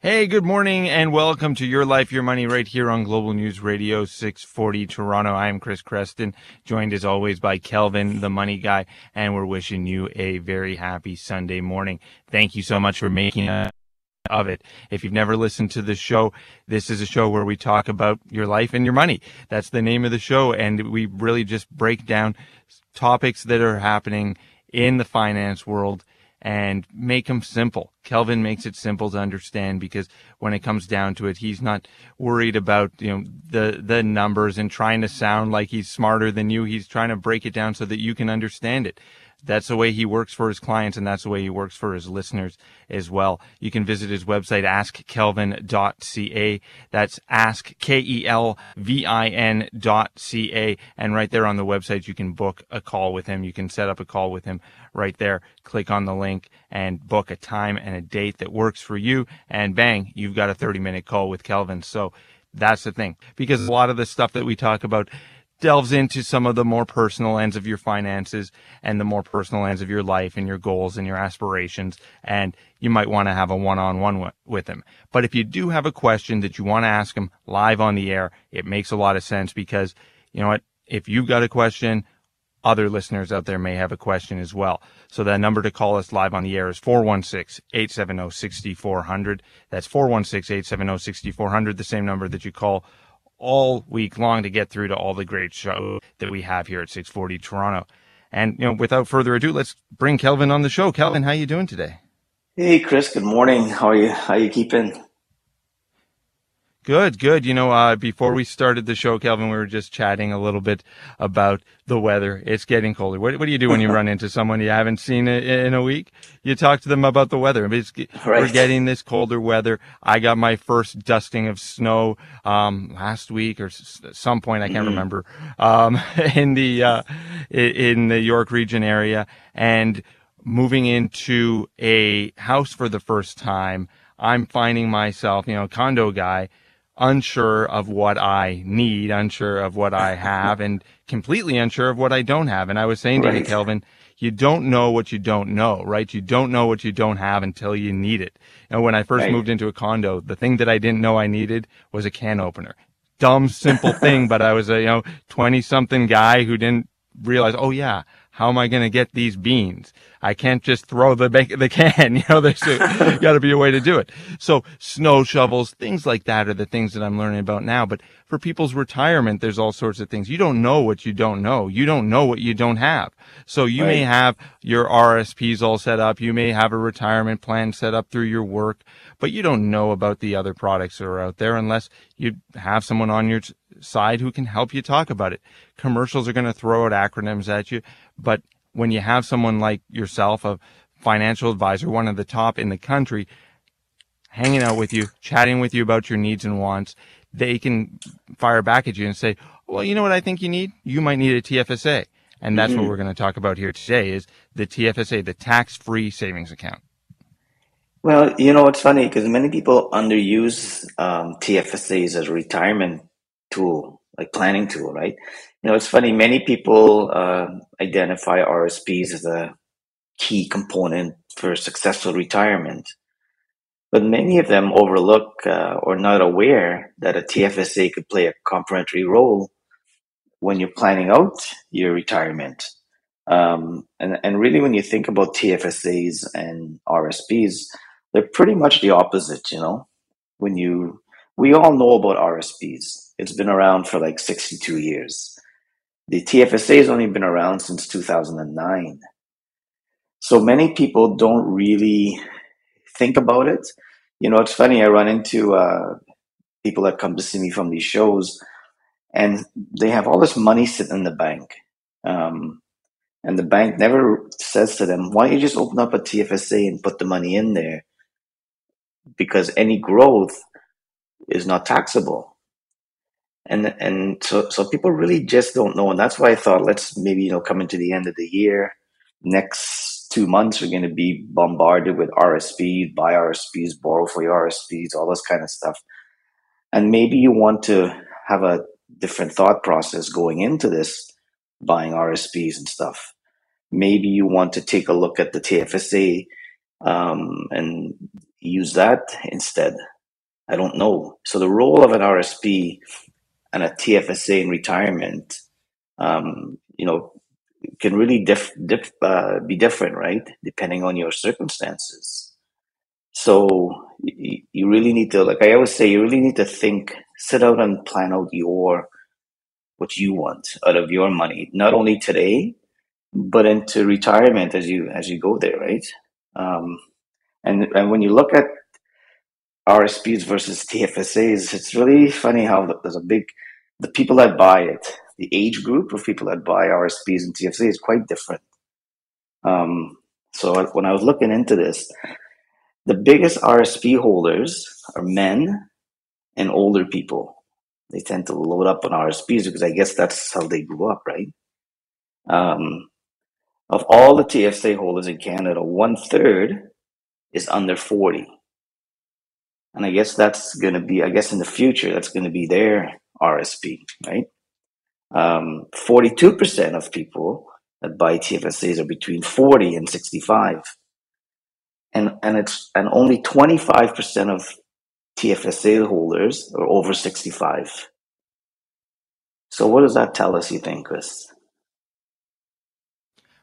Hey, good morning and welcome to Your Life, Your Money right here on Global News Radio 640 Toronto. I am Chris Creston, joined as always by Kelvin, the money guy, and we're wishing you a very happy Sunday morning. Thank you so much for making a of it. If you've never listened to the show, this is a show where we talk about your life and your money. That's the name of the show. And we really just break down topics that are happening in the finance world and make them simple. Kelvin makes it simple to understand because when it comes down to it, he's not worried about, you know, the, the numbers and trying to sound like he's smarter than you. He's trying to break it down so that you can understand it. That's the way he works for his clients and that's the way he works for his listeners as well. You can visit his website, askkelvin.ca. That's ask. And right there on the website, you can book a call with him. You can set up a call with him right there. Click on the link and book a time and a date that works for you. And bang, you've got a 30 minute call with Kelvin. So that's the thing because a lot of the stuff that we talk about delves into some of the more personal ends of your finances and the more personal ends of your life and your goals and your aspirations. And you might want to have a one-on-one with him. But if you do have a question that you want to ask him live on the air, it makes a lot of sense because you know what? If you've got a question, other listeners out there may have a question as well. So that number to call us live on the air is 416-870-6400. That's 416-870-6400, the same number that you call all week long to get through to all the great shows that we have here at 640 Toronto. And you know, without further ado, let's bring Kelvin on the show. Kelvin, how you doing today? Hey, Chris. Good morning. How are you? How you keeping? Good, good. You know, uh, before we started the show, Kelvin, we were just chatting a little bit about the weather. It's getting colder. What, what do you do when you run into someone you haven't seen in a week? You talk to them about the weather. It's, right. We're getting this colder weather. I got my first dusting of snow um, last week or s- some point. I can't mm-hmm. remember um, in the uh, in the York region area, and moving into a house for the first time. I'm finding myself, you know, condo guy unsure of what I need, unsure of what I have, and completely unsure of what I don't have. And I was saying right. to you, Kelvin, you don't know what you don't know, right? You don't know what you don't have until you need it. And when I first right. moved into a condo, the thing that I didn't know I needed was a can opener. Dumb, simple thing, but I was a, you know, 20 something guy who didn't realize, oh yeah, how am I going to get these beans? I can't just throw the the can. You know, there's got to be a way to do it. So snow shovels, things like that are the things that I'm learning about now. But for people's retirement, there's all sorts of things. You don't know what you don't know. You don't know what you don't have. So you right. may have your RSPs all set up. You may have a retirement plan set up through your work, but you don't know about the other products that are out there unless you have someone on your side who can help you talk about it. Commercials are going to throw out acronyms at you, but when you have someone like yourself, a financial advisor, one of the top in the country, hanging out with you, chatting with you about your needs and wants, they can fire back at you and say, well, you know what I think you need? You might need a TFSA. And that's mm-hmm. what we're going to talk about here today is the TFSA, the tax-free savings account. Well, you know, it's funny because many people underuse um, TFSAs as retirement tool, like planning tool, right? You know, it's funny. Many people uh, identify RSPs as a key component for successful retirement, but many of them overlook uh, or not aware that a TFSA could play a complementary role when you're planning out your retirement. Um, and, and really, when you think about TFSAs and RSPs, they're pretty much the opposite. You know, when you we all know about RSPs. It's been around for like 62 years. The TFSA has only been around since 2009. So many people don't really think about it. You know, it's funny. I run into uh, people that come to see me from these shows, and they have all this money sitting in the bank. Um, and the bank never says to them, why don't you just open up a TFSA and put the money in there? Because any growth is not taxable. And and so so people really just don't know, and that's why I thought let's maybe you know coming to the end of the year next two months we're going to be bombarded with RSPs, buy RSPs, borrow for your RSPs, all this kind of stuff. And maybe you want to have a different thought process going into this buying RSPs and stuff. Maybe you want to take a look at the TFSA um, and use that instead. I don't know. So the role of an RSP and a TFSA in retirement, um, you know, can really uh, be different, right? Depending on your circumstances. So you, you really need to, like I always say, you really need to think, sit out and plan out your what you want out of your money, not only today, but into retirement as you as you go there, right? Um, and and when you look at RSPs versus TFSAs, it's really funny how there's a big the people that buy it, the age group of people that buy RSPs and TFSAs is quite different. Um, so when I was looking into this, the biggest RSP holders are men and older people. They tend to load up on RSPs because I guess that's how they grew up, right? Um, of all the TFSA holders in Canada, one third is under 40. And I guess that's going to be, I guess in the future, that's going to be their RSP, right? Um, 42% of people that buy TFSAs are between 40 and 65. And, and it's, and only 25% of TFSA holders are over 65. So what does that tell us, you think, Chris?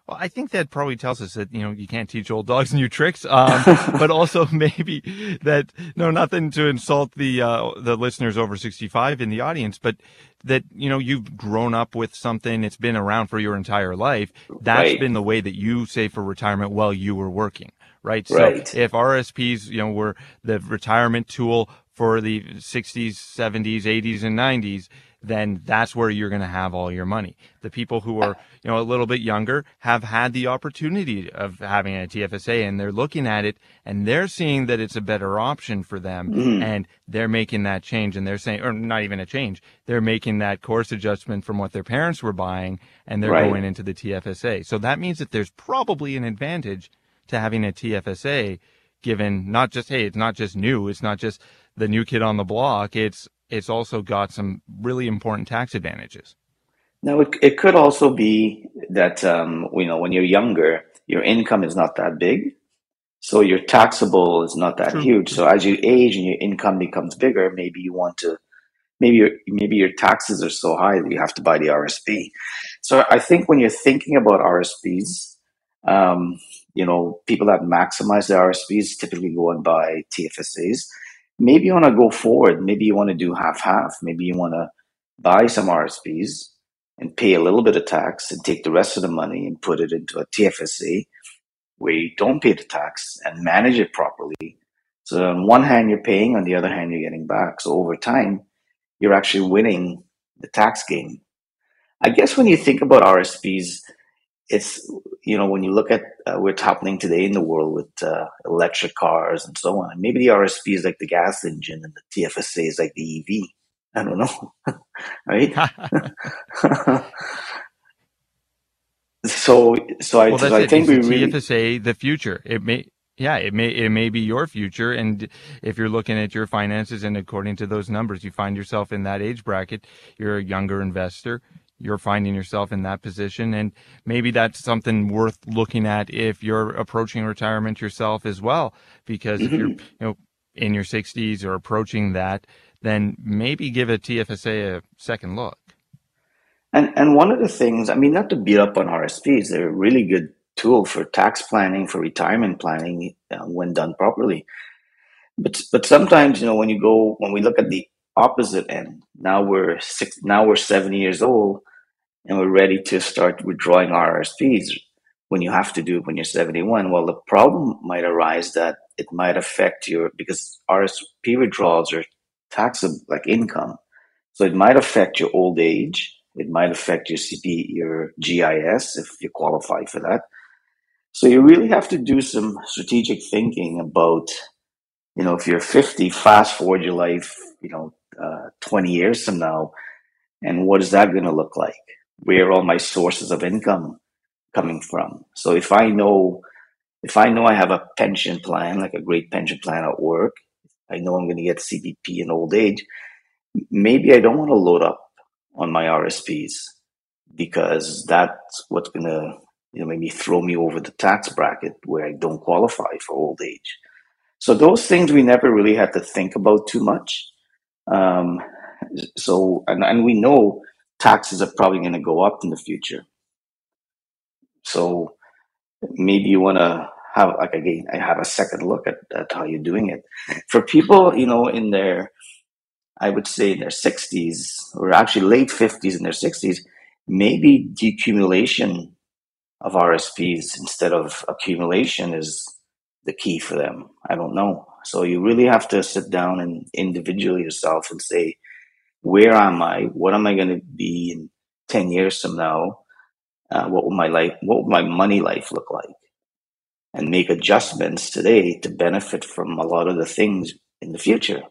Well, I think that probably tells us that you know you can't teach old dogs new tricks, um, but also maybe that no, nothing to insult the uh, the listeners over sixty five in the audience, but that you know you've grown up with something it's been around for your entire life. That's right. been the way that you save for retirement while you were working, right? right? So if RSPs, you know, were the retirement tool for the 60s, 70s, 80s, and 90s, then that's where you're going to have all your money. The people who are, you know, a little bit younger have had the opportunity of having a TFSA and they're looking at it and they're seeing that it's a better option for them mm. and they're making that change and they're saying, or not even a change, they're making that course adjustment from what their parents were buying and they're right. going into the TFSA. So that means that there's probably an advantage to having a TFSA given not just, hey, it's not just new, it's not just the new kid on the block, it's it's also got some really important tax advantages. Now, it, it could also be that um, you know when you're younger, your income is not that big, so your taxable is not that True. huge. So as you age and your income becomes bigger, maybe you want to, maybe your maybe your taxes are so high that you have to buy the RSP. So I think when you're thinking about RSPs, um, you know, people that maximize their RSPs typically go and buy TFSAs maybe you want to go forward. Maybe you want to do half half. Maybe you want to buy some RSPs and pay a little bit of tax and take the rest of the money and put it into a TFSA where you don't pay the tax and manage it properly. So on one hand you're paying, on the other hand you're getting back. So over time, you're actually winning the tax game. I guess when you think about RSPs, it's you know when you look at uh, what's happening today in the world with uh, electric cars and so on maybe the rsp is like the gas engine and the tfsa is like the ev i don't know. Right? So so i, well, so I think we really tfsa the future. It may yeah, it may it may be your future, and if you're looking at your finances and according to those numbers, you find yourself in that age bracket, you're a younger investor you're finding yourself in that position. And maybe that's something worth looking at if you're approaching retirement yourself as well because if you're you know in your 60s or approaching that then maybe give a TFSA a second look. And and one of the things I mean not to beat up on RSPs they're a really good tool for tax planning for retirement planning uh, when done properly. But but sometimes you know when you go when we look at the opposite end. Now we're six, now we're 70 years old and we're ready to start withdrawing RSPs when you have to do it when you're 71. Well, the problem might arise that it might affect your, because RSP withdrawals are taxable like income. So it might affect your old age. It might affect your CP, your GIS if you qualify for that. So you really have to do some strategic thinking about, you know, if you're 50, fast forward your life, you know, uh, 20 years from now? And what is that going to look like? Where are all my sources of income coming from? So if I know if I know I have a pension plan, like a great pension plan at work, I know I'm going to get CPP in old age, maybe I don't want to load up on my RSPs because that's what's going to you know maybe throw me over the tax bracket where I don't qualify for old age. So those things we never really had to think about too much. Um, so and, and we know taxes are probably going to go up in the future. So maybe you want to have like again I have a second look at, at how you're doing it. For people, you know, in their I would say in their 60s or actually late 50s and their 60s, maybe decumulation of RSPs instead of accumulation is the key for them. I don't know. So you really have to sit down and individually yourself and say, where am I? What am I going to be in 10 years from now? Uh, what will my life, what will my money life look like? And make adjustments today to benefit from a lot of the things in the future.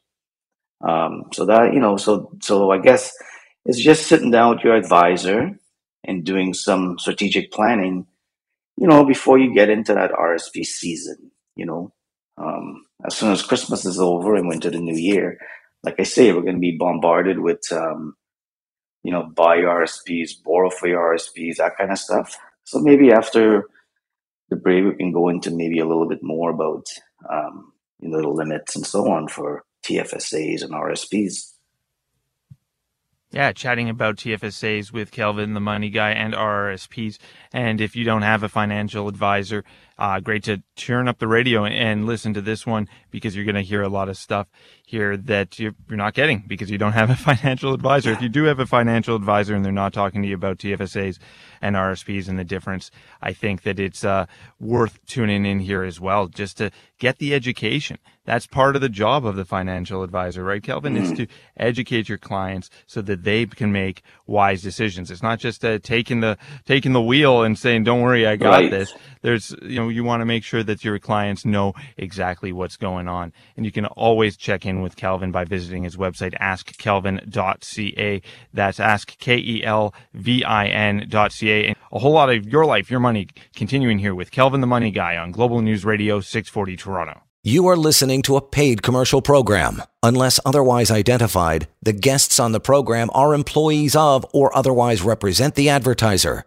Um, so that, you know, so, so I guess it's just sitting down with your advisor and doing some strategic planning, you know, before you get into that RSP season, you know. Um, as soon as Christmas is over and we into the new year, like I say, we're going to be bombarded with, um, you know, buy RSPs, borrow for your RSPs, that kind of stuff. So maybe after the break, we can go into maybe a little bit more about, um, you know, the limits and so on for TFSAs and RSPs. Yeah, chatting about TFSAs with Kelvin, the money guy, and RRSPs. And if you don't have a financial advisor, uh, great to turn up the radio and listen to this one because you're going to hear a lot of stuff here that you're, you're not getting because you don't have a financial advisor. If you do have a financial advisor and they're not talking to you about TFSAs and RSPs and the difference, I think that it's uh, worth tuning in here as well just to get the education. That's part of the job of the financial advisor, right, Kelvin? Mm-hmm. Is to educate your clients so that they can make wise decisions. It's not just uh, taking the taking the wheel and saying, "Don't worry, I got right. this." There's, you know, you want to make sure that your clients know exactly what's going on, and you can always check in with Kelvin by visiting his website, askkelvin.ca. That's ask k e l v i n.ca. And a whole lot of your life, your money, continuing here with Kelvin the Money Guy on Global News Radio 640 Toronto. You are listening to a paid commercial program. Unless otherwise identified, the guests on the program are employees of or otherwise represent the advertiser.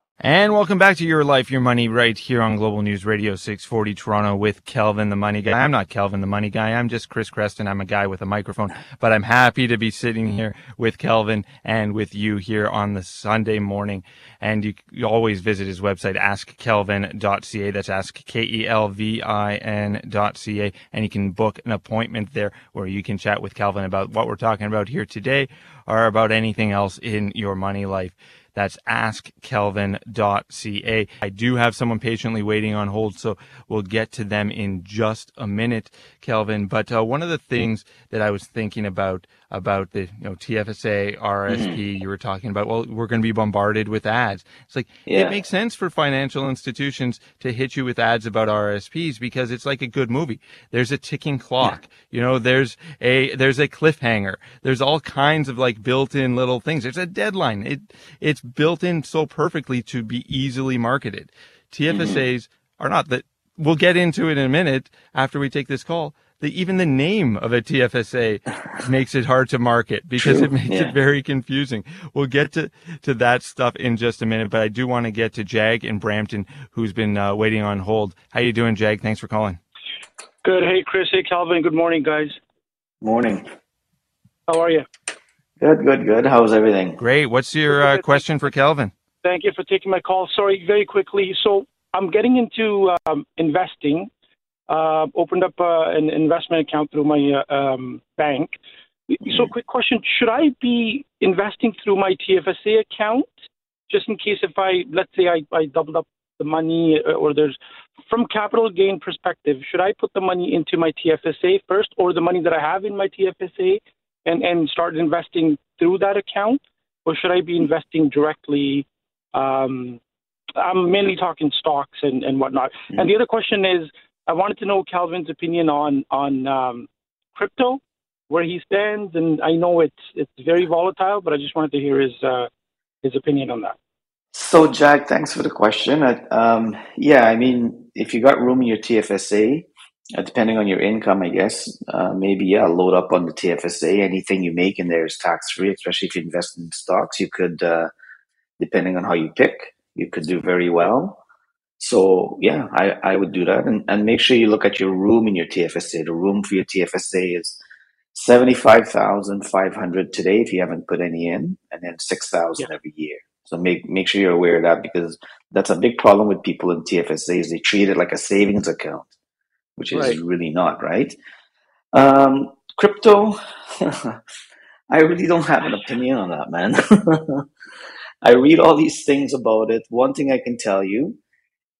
And welcome back to Your Life, Your Money right here on Global News Radio 640 Toronto with Kelvin the Money Guy. I'm not Kelvin the Money Guy. I'm just Chris Creston. I'm a guy with a microphone, but I'm happy to be sitting here with Kelvin and with you here on the Sunday morning. And you, you always visit his website, askkelvin.ca. That's ask K-E-L-V-I-N.ca. And you can book an appointment there where you can chat with Kelvin about what we're talking about here today or about anything else in your money life. That's askkelvin.ca. I do have someone patiently waiting on hold, so we'll get to them in just a minute, Kelvin. But uh, one of the things that I was thinking about about the you know TFSA, RSP, mm-hmm. you were talking about. Well, we're going to be bombarded with ads. It's like yeah. it makes sense for financial institutions to hit you with ads about RSPs because it's like a good movie. There's a ticking clock. Yeah. You know, there's a there's a cliffhanger. There's all kinds of like built-in little things. There's a deadline. It it's built in so perfectly to be easily marketed. TFSAs mm-hmm. are not that. We'll get into it in a minute after we take this call the, even the name of a TFSA makes it hard to market because True. it makes yeah. it very confusing. We'll get to, to that stuff in just a minute, but I do want to get to Jag in Brampton, who's been uh, waiting on hold. How are you doing, Jag? Thanks for calling. Good. Hey, Chris. Hey, Kelvin. Good morning, guys. Morning. How are you? Good, good, good. How's everything? Great. What's your uh, question for Kelvin? Thank you for taking my call. Sorry, very quickly. So I'm getting into um, investing uh, opened up uh, an investment account through my uh, um, bank. So, quick question: Should I be investing through my TFSA account, just in case if I, let's say, I, I doubled up the money, uh, or there's from capital gain perspective, should I put the money into my TFSA first, or the money that I have in my TFSA, and and start investing through that account, or should I be investing directly? Um, I'm mainly talking stocks and, and whatnot. Mm-hmm. And the other question is, I wanted to know Kelvin's opinion on on um, crypto. where he stands? And I know it's it's very volatile, but I just wanted to hear his uh, his opinion on that. So, Jack, thanks for the question. Uh, um, yeah, I mean, if you got room in your TFSA, uh, depending on your income, I guess, uh, maybe, yeah, load up on the TFSA. Anything you make in there is tax free, especially if you invest in stocks. You could, uh, depending on how you pick, you could do very well. So, yeah, I, I would do that. And, and make sure you look at your room in your TFSA. The room for your TFSA is 75,500 today if you haven't put any in, and then 6,000 yeah. every year. So make make sure you're aware of that because that's a big problem with people in TFSAs. They treat it like a savings account, which is right. really not right. Um, crypto, I really don't have an opinion on that, man. I read all these things about it. One thing I can tell you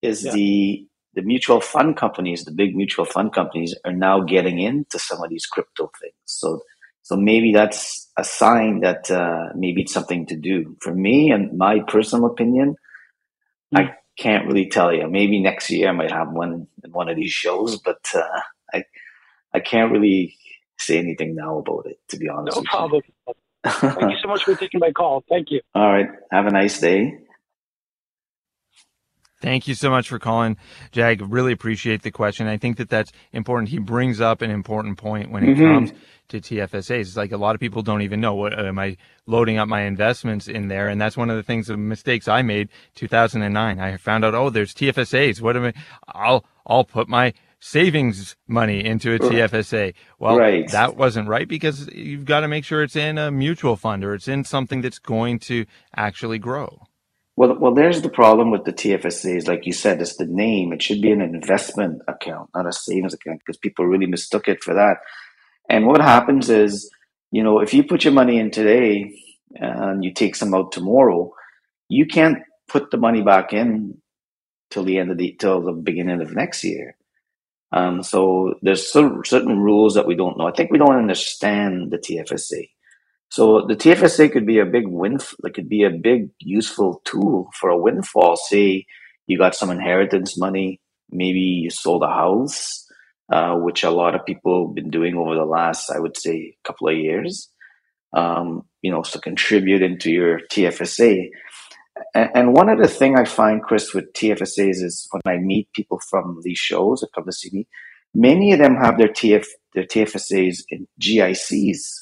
is yeah. the the mutual fund companies, the big mutual fund companies, are now getting into some of these crypto things. So so maybe that's a sign that uh, maybe it's something to do. For me and my personal opinion, mm. I can't really tell you. Maybe next year I might have one in one of these shows, but uh, I I can't really say anything now about it. To be honest, no problem. Thank you so much for taking my call. Thank you. All right. Have a nice day. Thank you so much for calling, Jag. Really appreciate the question. I think that that's important. He brings up an important point when it mm-hmm. comes to TFSAs. It's like a lot of people don't even know what am I loading up my investments in there, and that's one of the things, the mistakes I made. 2009, I found out, oh, there's TFSAs. What am I? I'll I'll put my savings money into a TFSA. Well, right. that wasn't right because you've got to make sure it's in a mutual fund or it's in something that's going to actually grow. Well, well, there's the problem with the TFSAs. Like you said, it's the name. It should be an investment account, not a savings account, because people really mistook it for that. And what happens is, you know, if you put your money in today and you take some out tomorrow, you can't put the money back in till the end of the till the beginning of next year. Um, so there's certain rules that we don't know. I think we don't understand the TFSA. So the TFSA could be a big win. It could be a big useful tool for a windfall. Say you got some inheritance money, maybe you sold a house, uh, which a lot of people have been doing over the last, I would say, couple of years. Um, you know, so contribute into your TFSA. And, and one other thing I find, Chris, with TFSAs is when I meet people from these shows that come to see me, many of them have their TF their TFSAs in GICs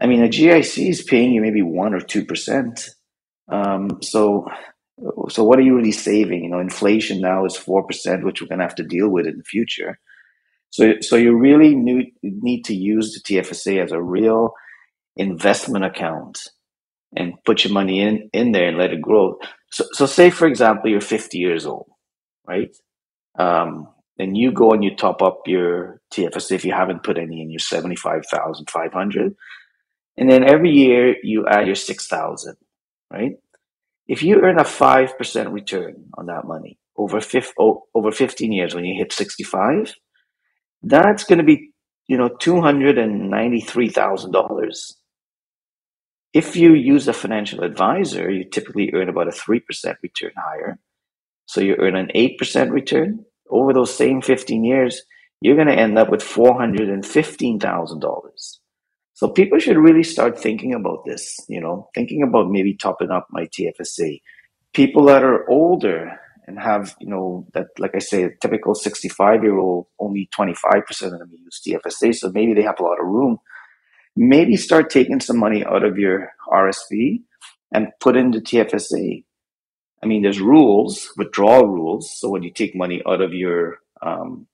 I mean, a GIC is paying you maybe one or two percent. Um, so, so what are you really saving? You know, inflation now is four percent, which we're going to have to deal with in the future. So, so you really need, need to use the TFSA as a real investment account and put your money in in there and let it grow. So, so say for example, you're 50 years old, right? Um, and you go and you top up your TFSA if you haven't put any in your 75,500 and then every year you add your 6,000, right? If you earn a 5% return on that money over, fif- over 15 years when you hit 65, that's going to be, you know, $293,000. If you use a financial advisor, you typically earn about a 3% return higher. So you earn an 8% return. Over those same 15 years, you're going to end up with $415,000. So people should really start thinking about this, you know, thinking about maybe topping up my TFSA. People that are older and have, you know, that, like I say, a typical 65 year old, only 25% of them use TFSA. So maybe they have a lot of room. Maybe start taking some money out of your RSP and put into TFSA. I mean, there's rules, withdrawal rules. So when you take money out of your um,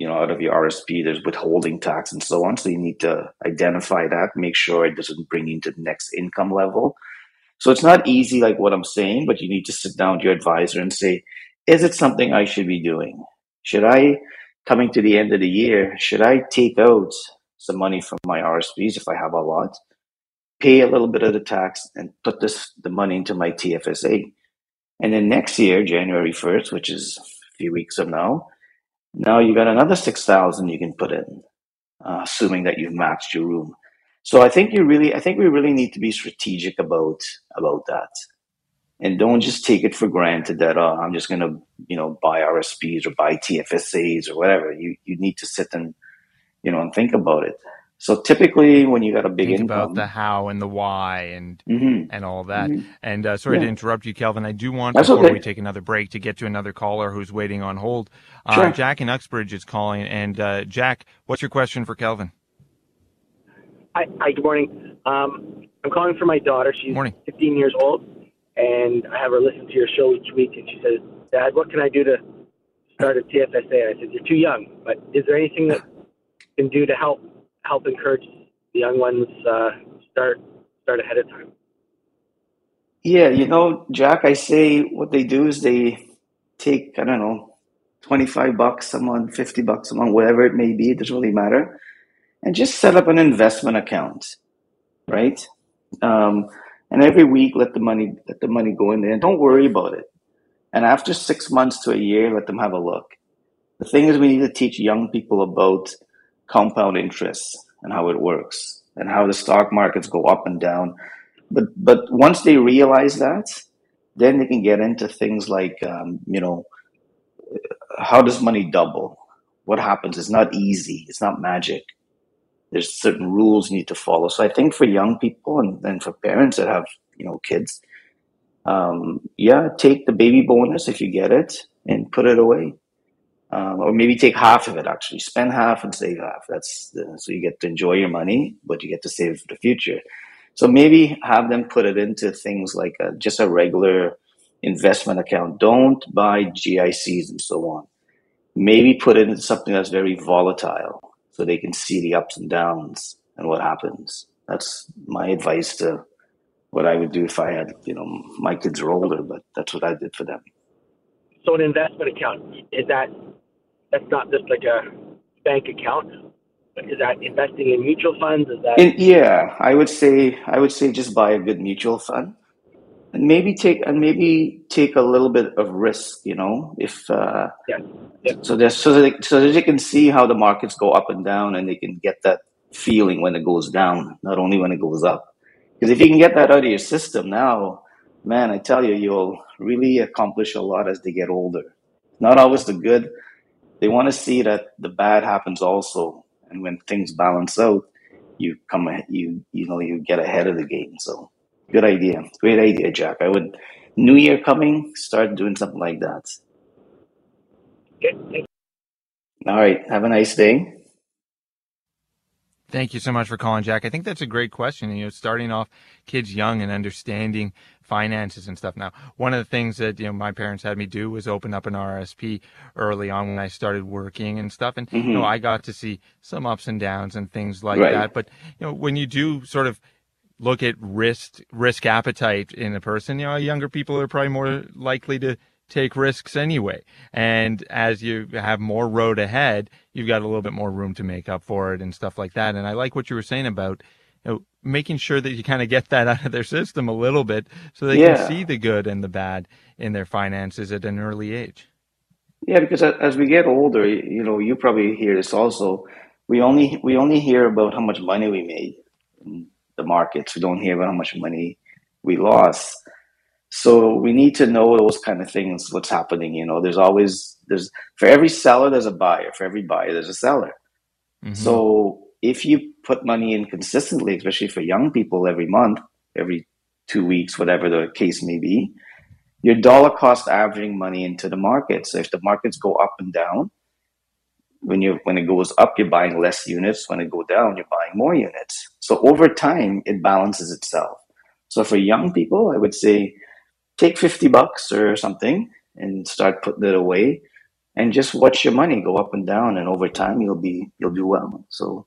you know, out of your RSP, there's withholding tax and so on. So you need to identify that, make sure it doesn't bring you to the next income level. So it's not easy like what I'm saying, but you need to sit down to your advisor and say, is it something I should be doing? Should I, coming to the end of the year, should I take out some money from my RSPs if I have a lot, pay a little bit of the tax and put this the money into my TFSA? And then next year, January 1st, which is a few weeks from now, now you got another 6,000 you can put in, uh, assuming that you've matched your room. So I think you really, I think we really need to be strategic about, about that. And don't just take it for granted that, oh, I'm just going to, you know, buy RSPs or buy TFSAs or whatever. You, you need to sit and, you know, and think about it. So typically, when you got a big Think income, about the how and the why and Mhm. and all that. Mhm. And uh, sorry to interrupt you, Kelvin. I do want That's before okay. we take another break to get to another caller who's waiting on hold. Uh, Sure. Jack in Uxbridge is calling, and uh, Jack, what's your question for Kelvin? Hi, hi good morning. Um, I'm calling for my daughter. She's Morning. 15 years old, and I have her listen to your show each week. And she says, "Dad, what can I do to start a TFSA?" I said, "You're too young, but is there anything that you can do to help help encourage the young ones uh, start start ahead of time?" Yeah, you know, Jack, I say what they do is they take, I don't know, 25 bucks a month, 50 bucks a month, whatever it may be, it doesn't really matter, and just set up an investment account, right? Um, and every week let the money let the money go in there and don't worry about it. And after six months to a year, let them have a look. The thing is we need to teach young people about compound interest and how it works and how the stock markets go up and down but but once they realize that, then they can get into things like um, you know how does money double? What happens? It's not easy. It's not magic. There's certain rules you need to follow. So I think for young people and, and for parents that have you know kids, um, yeah, take the baby bonus if you get it and put it away. Um, or maybe take half of it actually spend half and save half that's the, so you get to enjoy your money but you get to save for the future so maybe have them put it into things like a, just a regular investment account. Don't buy GICs and so on. Maybe put it into something that's very volatile so they can see the ups and downs and what happens. That's my advice to what I would do if I had, you know, my kids are older, but that's what I did for them. So an investment account is that that's not just like a bank account. Is that investing in mutual funds? Is that And yeah, I would say I would say just buy a good mutual fund and maybe take and maybe take a little bit of risk, you know, if uh, yeah, yeah. so that so that they, so that they can see how the markets go up and down and they can get that feeling when it goes down, not only when it goes up. Because if you can get that out of your system now, man, I tell you, you'll really accomplish a lot as they get older. Not always the good. They want to see that the bad happens also, and when things balance out, you come you you know you get ahead of the game. So good idea, great idea, Jack. I would New Year coming, start doing something like that. Okay, All right, have a nice day. Thank you so much for calling, Jack. I think that's a great question. You know, starting off kids young and understanding finances and stuff. Now, one of the things that you know my parents had me do was open up an RSP early on when I started working and stuff, and you know Mhm. I got to see some ups and downs and things like Right. that. But you know, when you do sort of look at risk risk appetite in a person, you know, younger people are probably more likely to take risks anyway. And as you have more road ahead, you've got a little bit more room to make up for it and stuff like that. And I like what you were saying about you know, making sure that you kind of get that out of their system a little bit so they Yeah. can see the good and the bad in their finances at an early age. Yeah, because as we get older, you know, you probably hear this also. We only we only hear about how much money we made in the markets. We don't hear about how much money we lost. So we need to know those kind of things. What's happening? You know, there's always there's for every seller there's a buyer. For every buyer there's a seller. Mhm. So if you put money in consistently, especially for young people, every month, every two weeks, whatever the case may be, your dollar cost averaging money into the market. So if the markets go up and down, when you when it goes up, you're buying less units. When it go down, you're buying more units. So over time, it balances itself. So for young people, I would say take fifty bucks or something and start putting it away, and just watch your money go up and down. And over time, you'll be you'll do well. So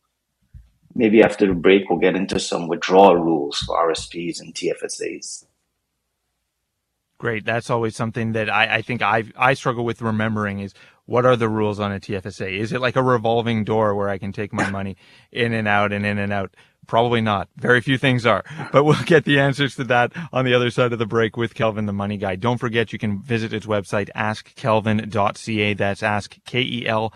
maybe after the break, we'll get into some withdrawal rules for RSPs and TFSAs. Great. That's always something that I, I think I I struggle with remembering is what are the rules on a TFSA? Is it like a revolving door where I can take my money in and out and in and out? Probably not. Very few things are, but we'll get the answers to that on the other side of the break with Kelvin, the money guy. Don't forget you can visit his website, askkelvin.ca. That's ask K-E-L-V-I-N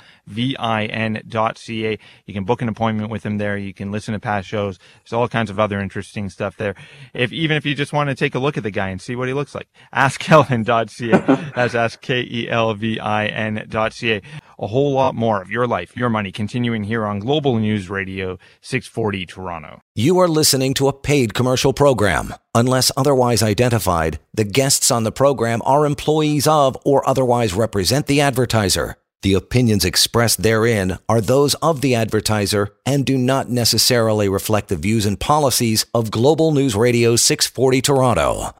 dot C-A. You can book an appointment with him there. You can listen to past shows. There's all kinds of other interesting stuff there. If, even if you just want to take a look at the guy and see what he looks like, askkelvin.ca. That's ask K-E-L-V-I-N dot C-A. A whole lot more of your life, your money, continuing here on Global News Radio 640 Toronto. You are listening to a paid commercial program. Unless otherwise identified, the guests on the program are employees of or otherwise represent the advertiser. The opinions expressed therein are those of the advertiser and do not necessarily reflect the views and policies of Global News Radio 640 Toronto.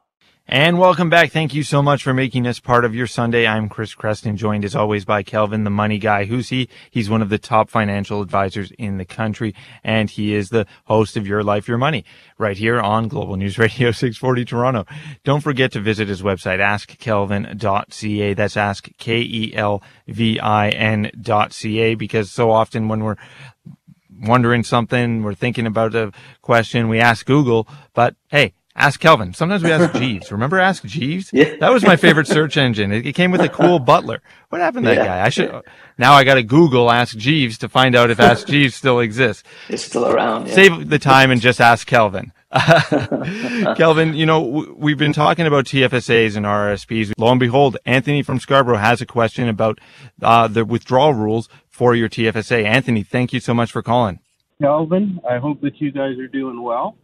And welcome back. Thank you so much for making us part of your Sunday. I'm Chris Creston, joined as always by Kelvin, the money guy. Who's he? He's one of the top financial advisors in the country, and he is the host of Your Life, Your Money right here on Global News Radio 640 Toronto. Don't forget to visit his website, askkelvin.ca. That's ask K-E-L-V-I-N dot C-A, because so often when we're wondering something, we're thinking about a question, we ask Google, but hey, Ask Kelvin. Sometimes we ask Jeeves. Remember Ask Jeeves? Yeah. That was my favorite search engine. It, it came with a cool butler. What happened to that Yeah. guy? I should, now I got to Google Ask Jeeves to find out if Ask Jeeves still exists. It's still around. Yeah. Save the time and just ask Kelvin. Kelvin, you know, w- we've been talking about TFSAs and RSPs. Lo and behold, Anthony from Scarborough has a question about uh, the withdrawal rules for your TFSA. Anthony, thank you so much for calling. Kelvin, I hope that you guys are doing well.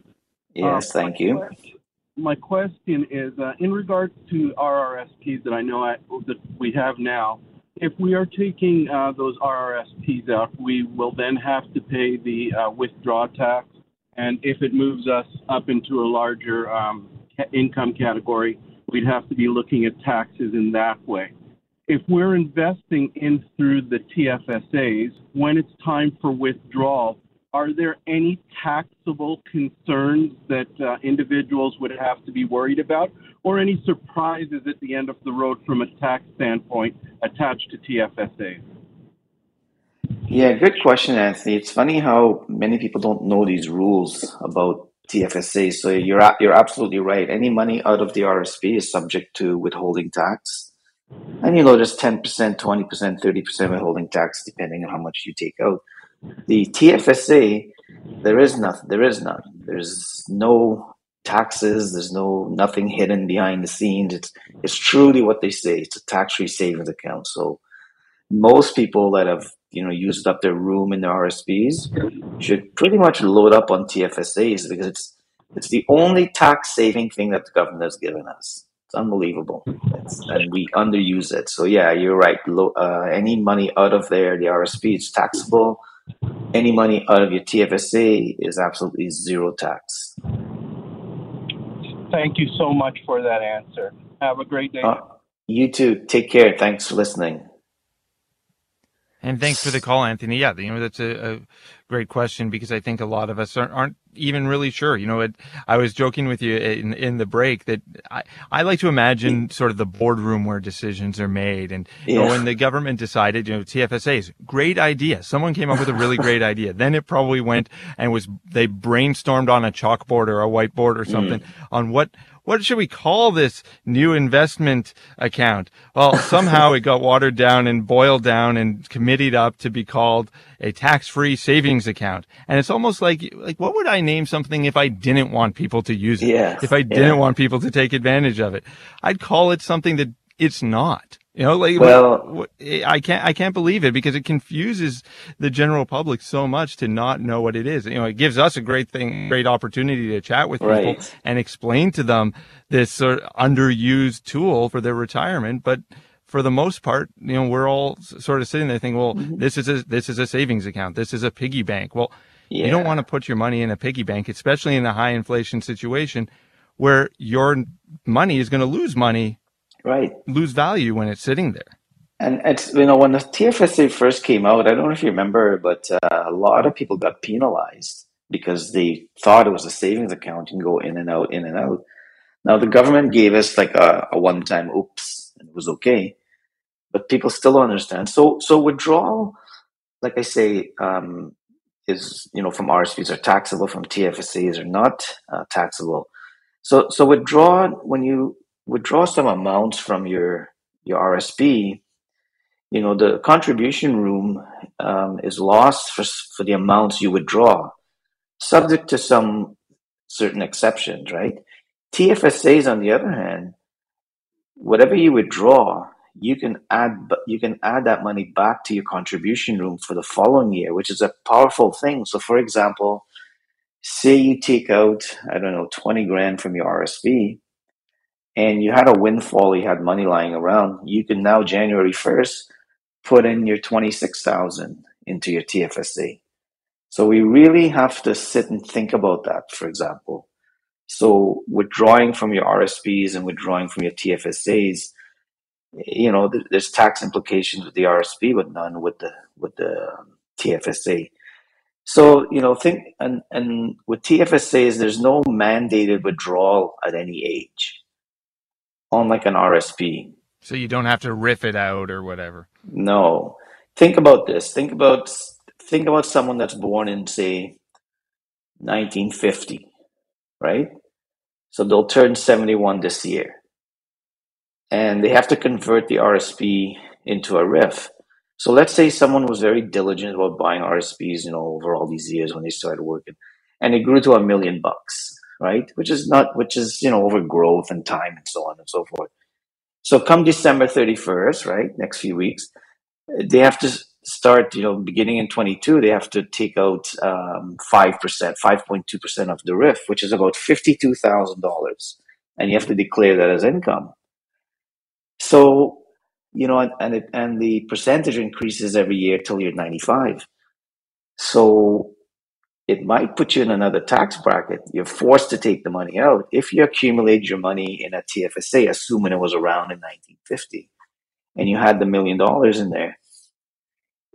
Yes, Uh, thank you. quest- My question is uh, in regards to RRSPs that I know I, that we have now. If we are taking uh, those RRSPs out, we will then have to pay the uh, withdraw tax, and if it moves us up into a larger um, income category, we'd have to be looking at taxes in that way. If we're investing in through the TFSAs, when it's time for withdrawal, are there any taxable concerns that uh, individuals would have to be worried about, or any surprises at the end of the road from a tax standpoint attached to TFSA? Yeah, good question, Anthony. It's funny how many people don't know these rules about TFSA. So you're you're absolutely right. Any money out of the RSP is subject to withholding tax, and you know twenty percent, thirty percent withholding tax depending on how much you take out. The TFSA, there is nothing. There is none. There's no taxes. There's no nothing hidden behind the scenes. It's it's truly what they say. It's a tax-free savings account. So most people that have you know used up their room in their RSPs should pretty much load up on TFSAs because it's it's the only tax saving thing that the government has given us. It's unbelievable, it's, and we underuse it. So yeah, you're right. Uh, any money out of there, the RSP, it's taxable. Any money out of your TFSA is absolutely zero tax. Thank you so much for that answer. Have a great day. Uh, you too. Take care. Thanks for listening. And thanks for the call, Anthony. Yeah, you know that's a, a great question because I think a lot of us aren't, aren't even really sure. You know, it, I was joking with you in in the break that I, I like to imagine mm. sort of the boardroom where decisions are made, and you know when the government decided, you know, TFSAs, great idea. Someone came up with a really great idea. Then it probably went and was they brainstormed on a chalkboard or a whiteboard or mm. something on what what should we call this new investment account? Well, somehow it got watered down and boiled down and committed up to be called a tax-free savings account. And it's almost like, like, what would I name something if I didn't want people to use it? Yeah, If I didn't yeah. want people to take advantage of it, I'd call it something that it's not. You know, like Well- I can't, I can't believe it because it confuses the general public so much to not know what it is. You know, it gives us a great thing, great opportunity to chat with people Right. and explain to them this sort of underused tool for their retirement. But for the most part, you know, we're all sort of sitting there thinking, well, Mm-hmm. this is a, this is a savings account. This is a piggy bank. Well, Yeah. you don't want to put your money in a piggy bank, especially in a high inflation situation where your money is going to lose money, Right. lose value when it's sitting there. And it's you know when the TFSA first came out, I don't know if you remember, but uh, a lot of people got penalized because they thought it was a savings account and go in and out, in and out. Now the government gave us like a, a one-time oops, and it was okay, but people still don't understand. So so withdrawal, like I say, um, is you know from RSPs are taxable, from TFSAs are not uh, taxable. So so withdraw when you withdraw some amounts from your your RSP you know the contribution room um, is lost for, for the amounts you withdraw subject to some certain exceptions right tfsas on the other hand whatever you withdraw you can add you can add that money back to your contribution room for the following year, which is a powerful thing. So, for example, say you take out I don't know twenty grand from your RSP, and you had a windfall, you had money lying around. You can now January first put in your twenty six thousand into your TFSA. So we really have to sit and think about that. For example, so withdrawing from your RSPs and withdrawing from your TFSAs you know, there's tax implications with the RSP, but none with the with the um, TFSA. So you know, think and and with TFSAs, there's no mandated withdrawal at any age, unlike an RSP. So you don't have to riff it out or whatever. No, think about this. Think about think about someone that's born in say 1950, right? So they'll turn 71 this year and they have to convert the RSP into a RIF. So let's say someone was very diligent about buying RSPs, you know, over all these years when they started working, and it grew to a million bucks, right? Which is not, which is you know, over growth and time and so on and so forth. So come December thirty first, right, next few weeks, they have to start, you know, beginning in twenty two, they have to take out um, five percent, five point two percent of the RIF, which is about fifty two thousand dollars, and you have to declare that as income. So, you know, and and, it, and the percentage increases every year till you're 95. So it might put you in another tax bracket. You're forced to take the money out if you accumulate your money in a TFSA, assuming it was around in 1950, and you had the million dollars in there.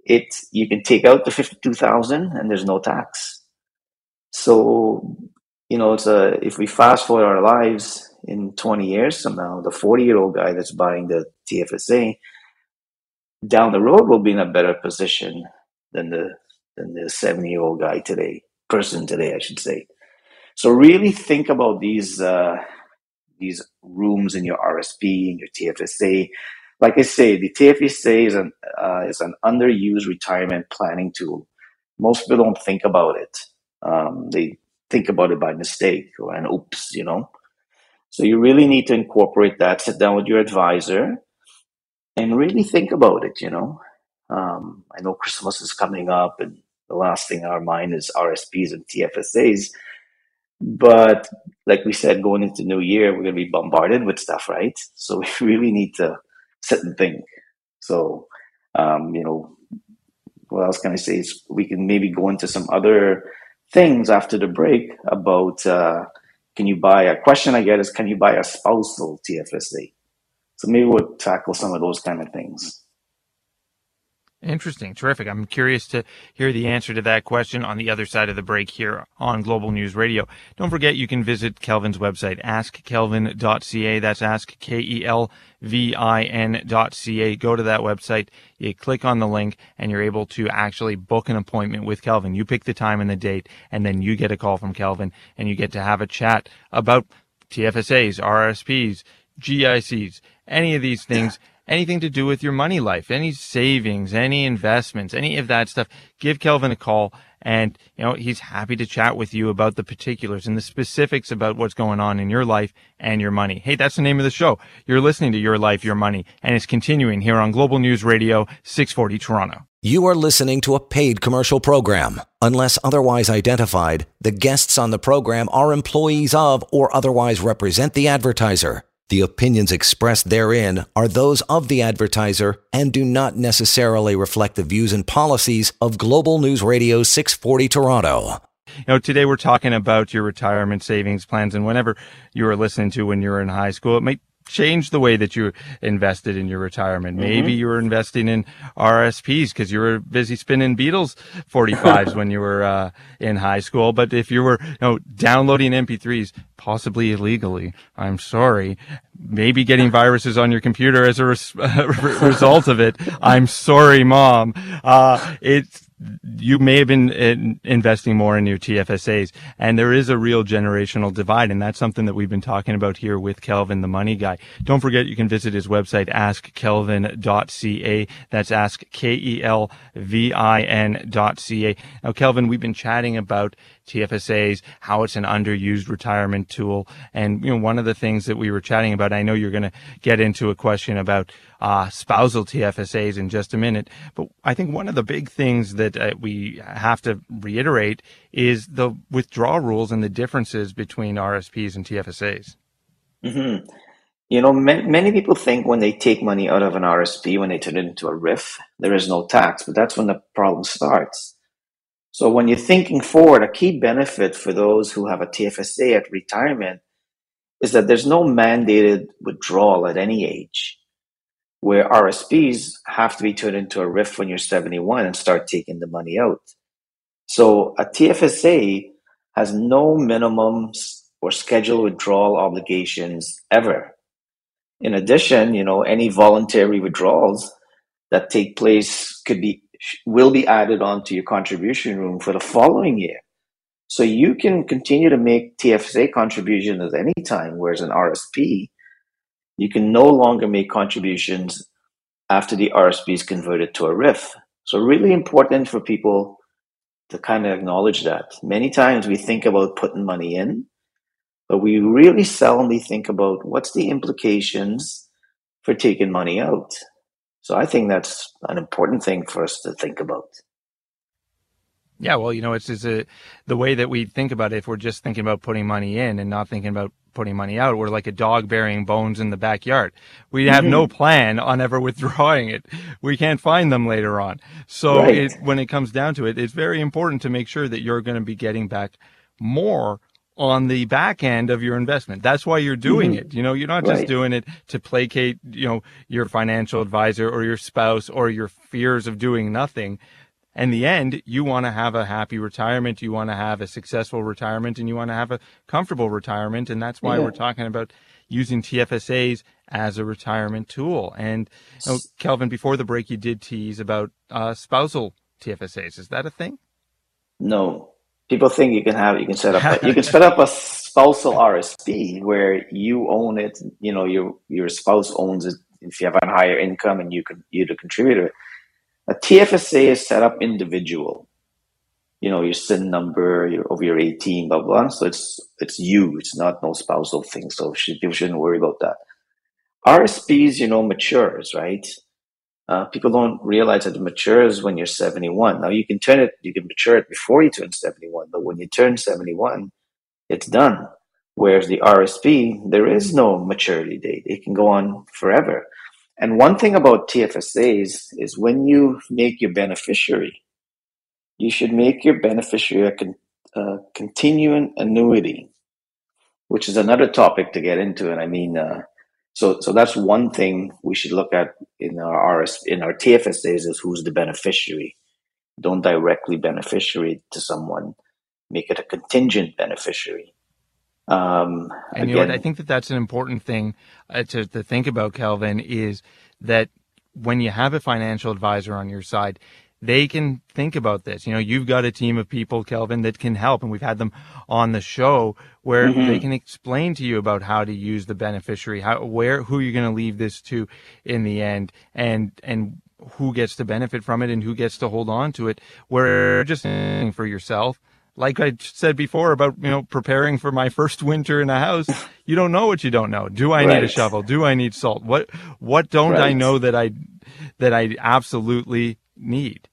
It you can take out the 52,000 and there's no tax. So, you know, it's a if we fast forward our lives in 20 years from now, the 40 year old guy that's buying the TFSA down the road will be in a better position than the than the 70 year old guy today, person today, I should say. So really think about these uh, these rooms in your RSP and your TFSA. Like I say, the TFSA is an uh, is an underused retirement planning tool. Most people don't think about it. Um, they think about it by mistake or an oops, you know. So you really need to incorporate that, sit down with your advisor and really think about it, you know. Um, I know Christmas is coming up and the last thing on our mind is RSPs and TFSAs. But like we said, going into New Year, we're going to be bombarded with stuff, right? So we really need to sit and think. So, um, you know, what else can I say? Is we can maybe go into some other things after the break about uh, can you buy a question I get is can you buy a spousal TFSA? So maybe we'll tackle some of those kind of things. Interesting. Terrific. I'm curious to hear the answer to that question on the other side of the break here on Global News Radio. Don't forget you can visit Kelvin's website, askkelvin.ca. That's ask K-E-L-V-I-N.ca. Go to that website, you click on the link, and you're able to actually book an appointment with Kelvin. You pick the time and the date, and then you get a call from Kelvin, and you get to have a chat about TFSAs, RSPs, GICs, any of these things anything to do with your money life, any savings, any investments, any of that stuff, give Kelvin a call. And, you know, he's happy to chat with you about the particulars and the specifics about what's going on in your life and your money. Hey, that's the name of the show. You're listening to Your Life, Your Money, and it's continuing here on Global News Radio, 640 Toronto. You are listening to a paid commercial program. Unless otherwise identified, the guests on the program are employees of or otherwise represent the advertiser. The opinions expressed therein are those of the advertiser and do not necessarily reflect the views and policies of Global News Radio 640 Toronto. You know, today we're talking about your retirement savings plans and whenever you were listening to when you were in high school, it might change the way that you invested in your retirement. Mm-hmm. Maybe you were investing in RSPs because you were busy spinning Beatles 45s when you were uh, in high school. But if you were you know, downloading MP3s, possibly illegally, I'm sorry, maybe getting viruses on your computer as a res- result of it, I'm sorry, mom. Uh, it's you may have been in, investing more in your TFSAs, and there is a real generational divide, and that's something that we've been talking about here with Kelvin, the money guy. Don't forget, you can visit his website, askkelvin.ca. That's ask K E L V I N.ca. Now, Kelvin, we've been chatting about TFSAs, how it's an underused retirement tool. And, you know, one of the things that we were chatting about, I know you're going to get into a question about uh, spousal TFSAs in just a minute, but I think one of the big things that uh, we have to reiterate is the withdrawal rules and the differences between RSPs and TFSAs. Mm-hmm. You know, many, many people think when they take money out of an RSP, when they turn it into a RIF, there is no tax, but that's when the problem starts. So when you're thinking forward, a key benefit for those who have a TFSA at retirement is that there's no mandated withdrawal at any age, where RSPs have to be turned into a RIF when you're 71 and start taking the money out. So a TFSA has no minimums or scheduled withdrawal obligations ever. In addition, you know, any voluntary withdrawals that take place could be will be added on to your contribution room for the following year. So you can continue to make TFSA contributions at any time, whereas an RSP, you can no longer make contributions after the RSP is converted to a RIF. So really important for people to kind of acknowledge that. Many times we think about putting money in, but we really seldomly think about what's the implications for taking money out. So I think that's an important thing for us to think about. Yeah, well, you know, it's, it's a, the way that we think about it. If we're just thinking about putting money in and not thinking about putting money out, we're like a dog burying bones in the backyard. We have mm-hmm. no plan on ever withdrawing it. We can't find them later on. So right. it, when it comes down to it, it's very important to make sure that you're going to be getting back more on the back end of your investment. That's why you're doing mm-hmm. it. You know, you're not just right. doing it to placate, you know, your financial advisor or your spouse or your fears of doing nothing. In the end, you want to have a happy retirement. You want to have a successful retirement and you want to have a comfortable retirement. And that's why yeah. we're talking about using TFSAs as a retirement tool. And you know, Kelvin, before the break, you did tease about uh, spousal TFSAs. Is that a thing? No, people think you can have you can set up a, you can set up a spousal RSP where you own it. You know, your your spouse owns it if you have a higher income and you can you the contributor. A TFSA is set up individual. You know, your SIN number, your over your 18, blah blah. So it's it's you. It's not no spousal thing. So people shouldn't worry about that. RSPs, you know, matures, right? Uh, people don't realize that it matures when you're 71. Now you can turn it, you can mature it before you turn 71, but when you turn 71, it's done. Whereas the RSP, there is no maturity date. It can go on forever. And one thing about TFSAs is when you make your beneficiary, you should make your beneficiary a con- continuing annuity, which is another topic to get into. And I mean, uh, so, so that's one thing we should look at in our RS, in our TFSAs is who's the beneficiary. Don't directly beneficiary to someone. Make it a contingent beneficiary. Um, and again, you know what? I think that that's an important thing uh, to, to think about, Kelvin, is that when you have a financial advisor on your side, they can think about this. You know, you've got a team of people, Kelvin, that can help, and we've had them on the show where mm-hmm. they can explain to you about how to use the beneficiary, how, where, who you're going to leave this to in the end, and and who gets to benefit from it and who gets to hold on to it. Where just for yourself, like I said before about you know preparing for my first winter in a house, you don't know what you don't know. Do I right. need a shovel? Do I need salt? What what don't right. I know that I that I absolutely need?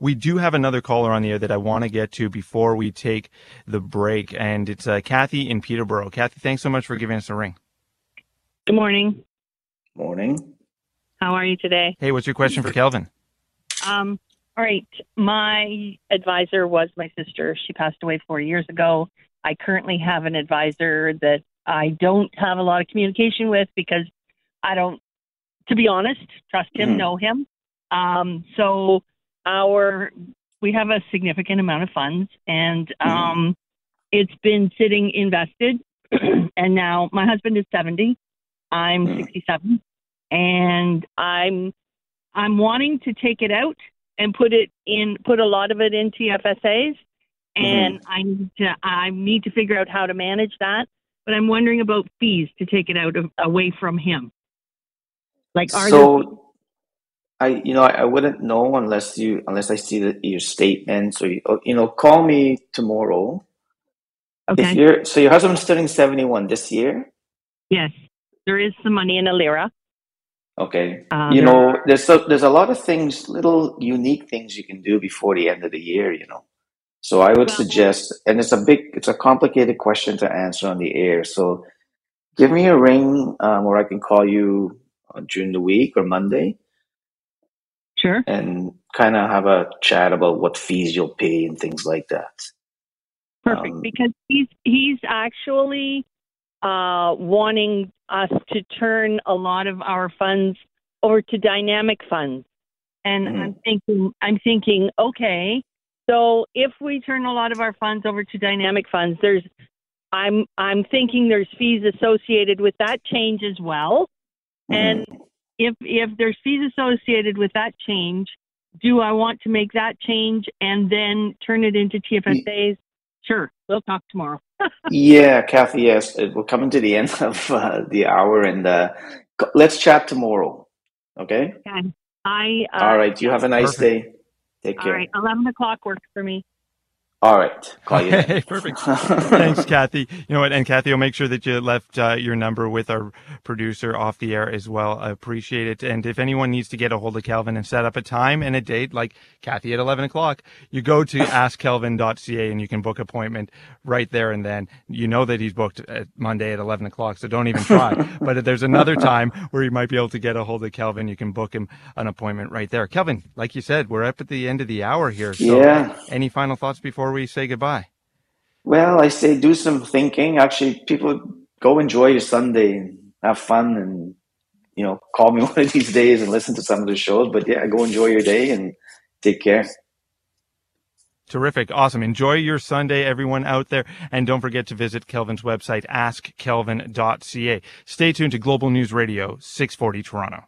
We do have another caller on the air that I want to get to before we take the break, and it's uh, Kathy in Peterborough. Kathy, thanks so much for giving us a ring. Good morning. Morning. How are you today? Hey, what's your question for Kelvin? Um, all right. My advisor was my sister. She passed away four years ago. I currently have an advisor that I don't have a lot of communication with because I don't, to be honest, trust him, mm-hmm. know him. Um, so our we have a significant amount of funds, and mm-hmm. um, it's been sitting invested. and now my husband is seventy, I'm mm. sixty-seven, and I'm I'm wanting to take it out and put it in, put a lot of it in TFSAs, and mm-hmm. I need to I need to figure out how to manage that. But I'm wondering about fees to take it out of, away from him. Like, are so, I you know I, I wouldn't know unless you unless I see the, your statement. So you, you know call me tomorrow. Okay. If you're so your husband's turning seventy one this year. yes, there is some money in a lira. Okay. Uh, you know there's so, there's a lot of things, little unique things you can do before the end of the year. You know. So I would Well- suggest, and it's a big, it's a complicated question to answer on the air. So give me a ring, um, or I can call you uh, during the week or Monday. Sure. and kind of have a chat about what fees you'll pay and things like that. Perfect. Um, because he's he's actually uh, wanting us to turn a lot of our funds over to dynamic funds, and Mhm. I'm thinking I'm thinking okay. So if we turn a lot of our funds over to dynamic funds, there's I'm I'm thinking there's fees associated with that change as well. And if if there's fees associated with that change, do I want to make that change and then turn it into TFSAs? Sure, we'll talk tomorrow. yeah, Kathy, yes, we're coming to the end of uh, the hour, and uh, let's chat tomorrow. Okay. Okay. I uh, All right. You have a nice Perfect. day. Take care. right, eleven o'clock works for me. All right. Call you. Then. perfect. Thanks, Kathy. You know what? And Kathy, I'll make sure that you left uh, your number with our producer off the air as well. I appreciate it. And if anyone needs to get a hold of Kelvin and set up a time and a date, like Kathy at 11 o'clock, you go to askkelvin.ca and you can book an appointment right there and then. You know that he's booked at Monday at 11 o'clock, so don't even try. but if there's another time where you might be able to get a hold of Kelvin, you can book him an appointment right there. Kelvin, like you said, we're up at the end of the hour here. So Yeah. any final thoughts before we say goodbye? Well, I say do some thinking. Actually, people go enjoy your Sunday and have fun, and you know, call me one of these days and listen to some of the shows. But yeah, go enjoy your day and take care. Terrific. Awesome. Enjoy your Sunday, everyone out there. And don't forget to visit Kelvin's website, askkelvin.ca. Stay tuned to Global News Radio, 640 Toronto.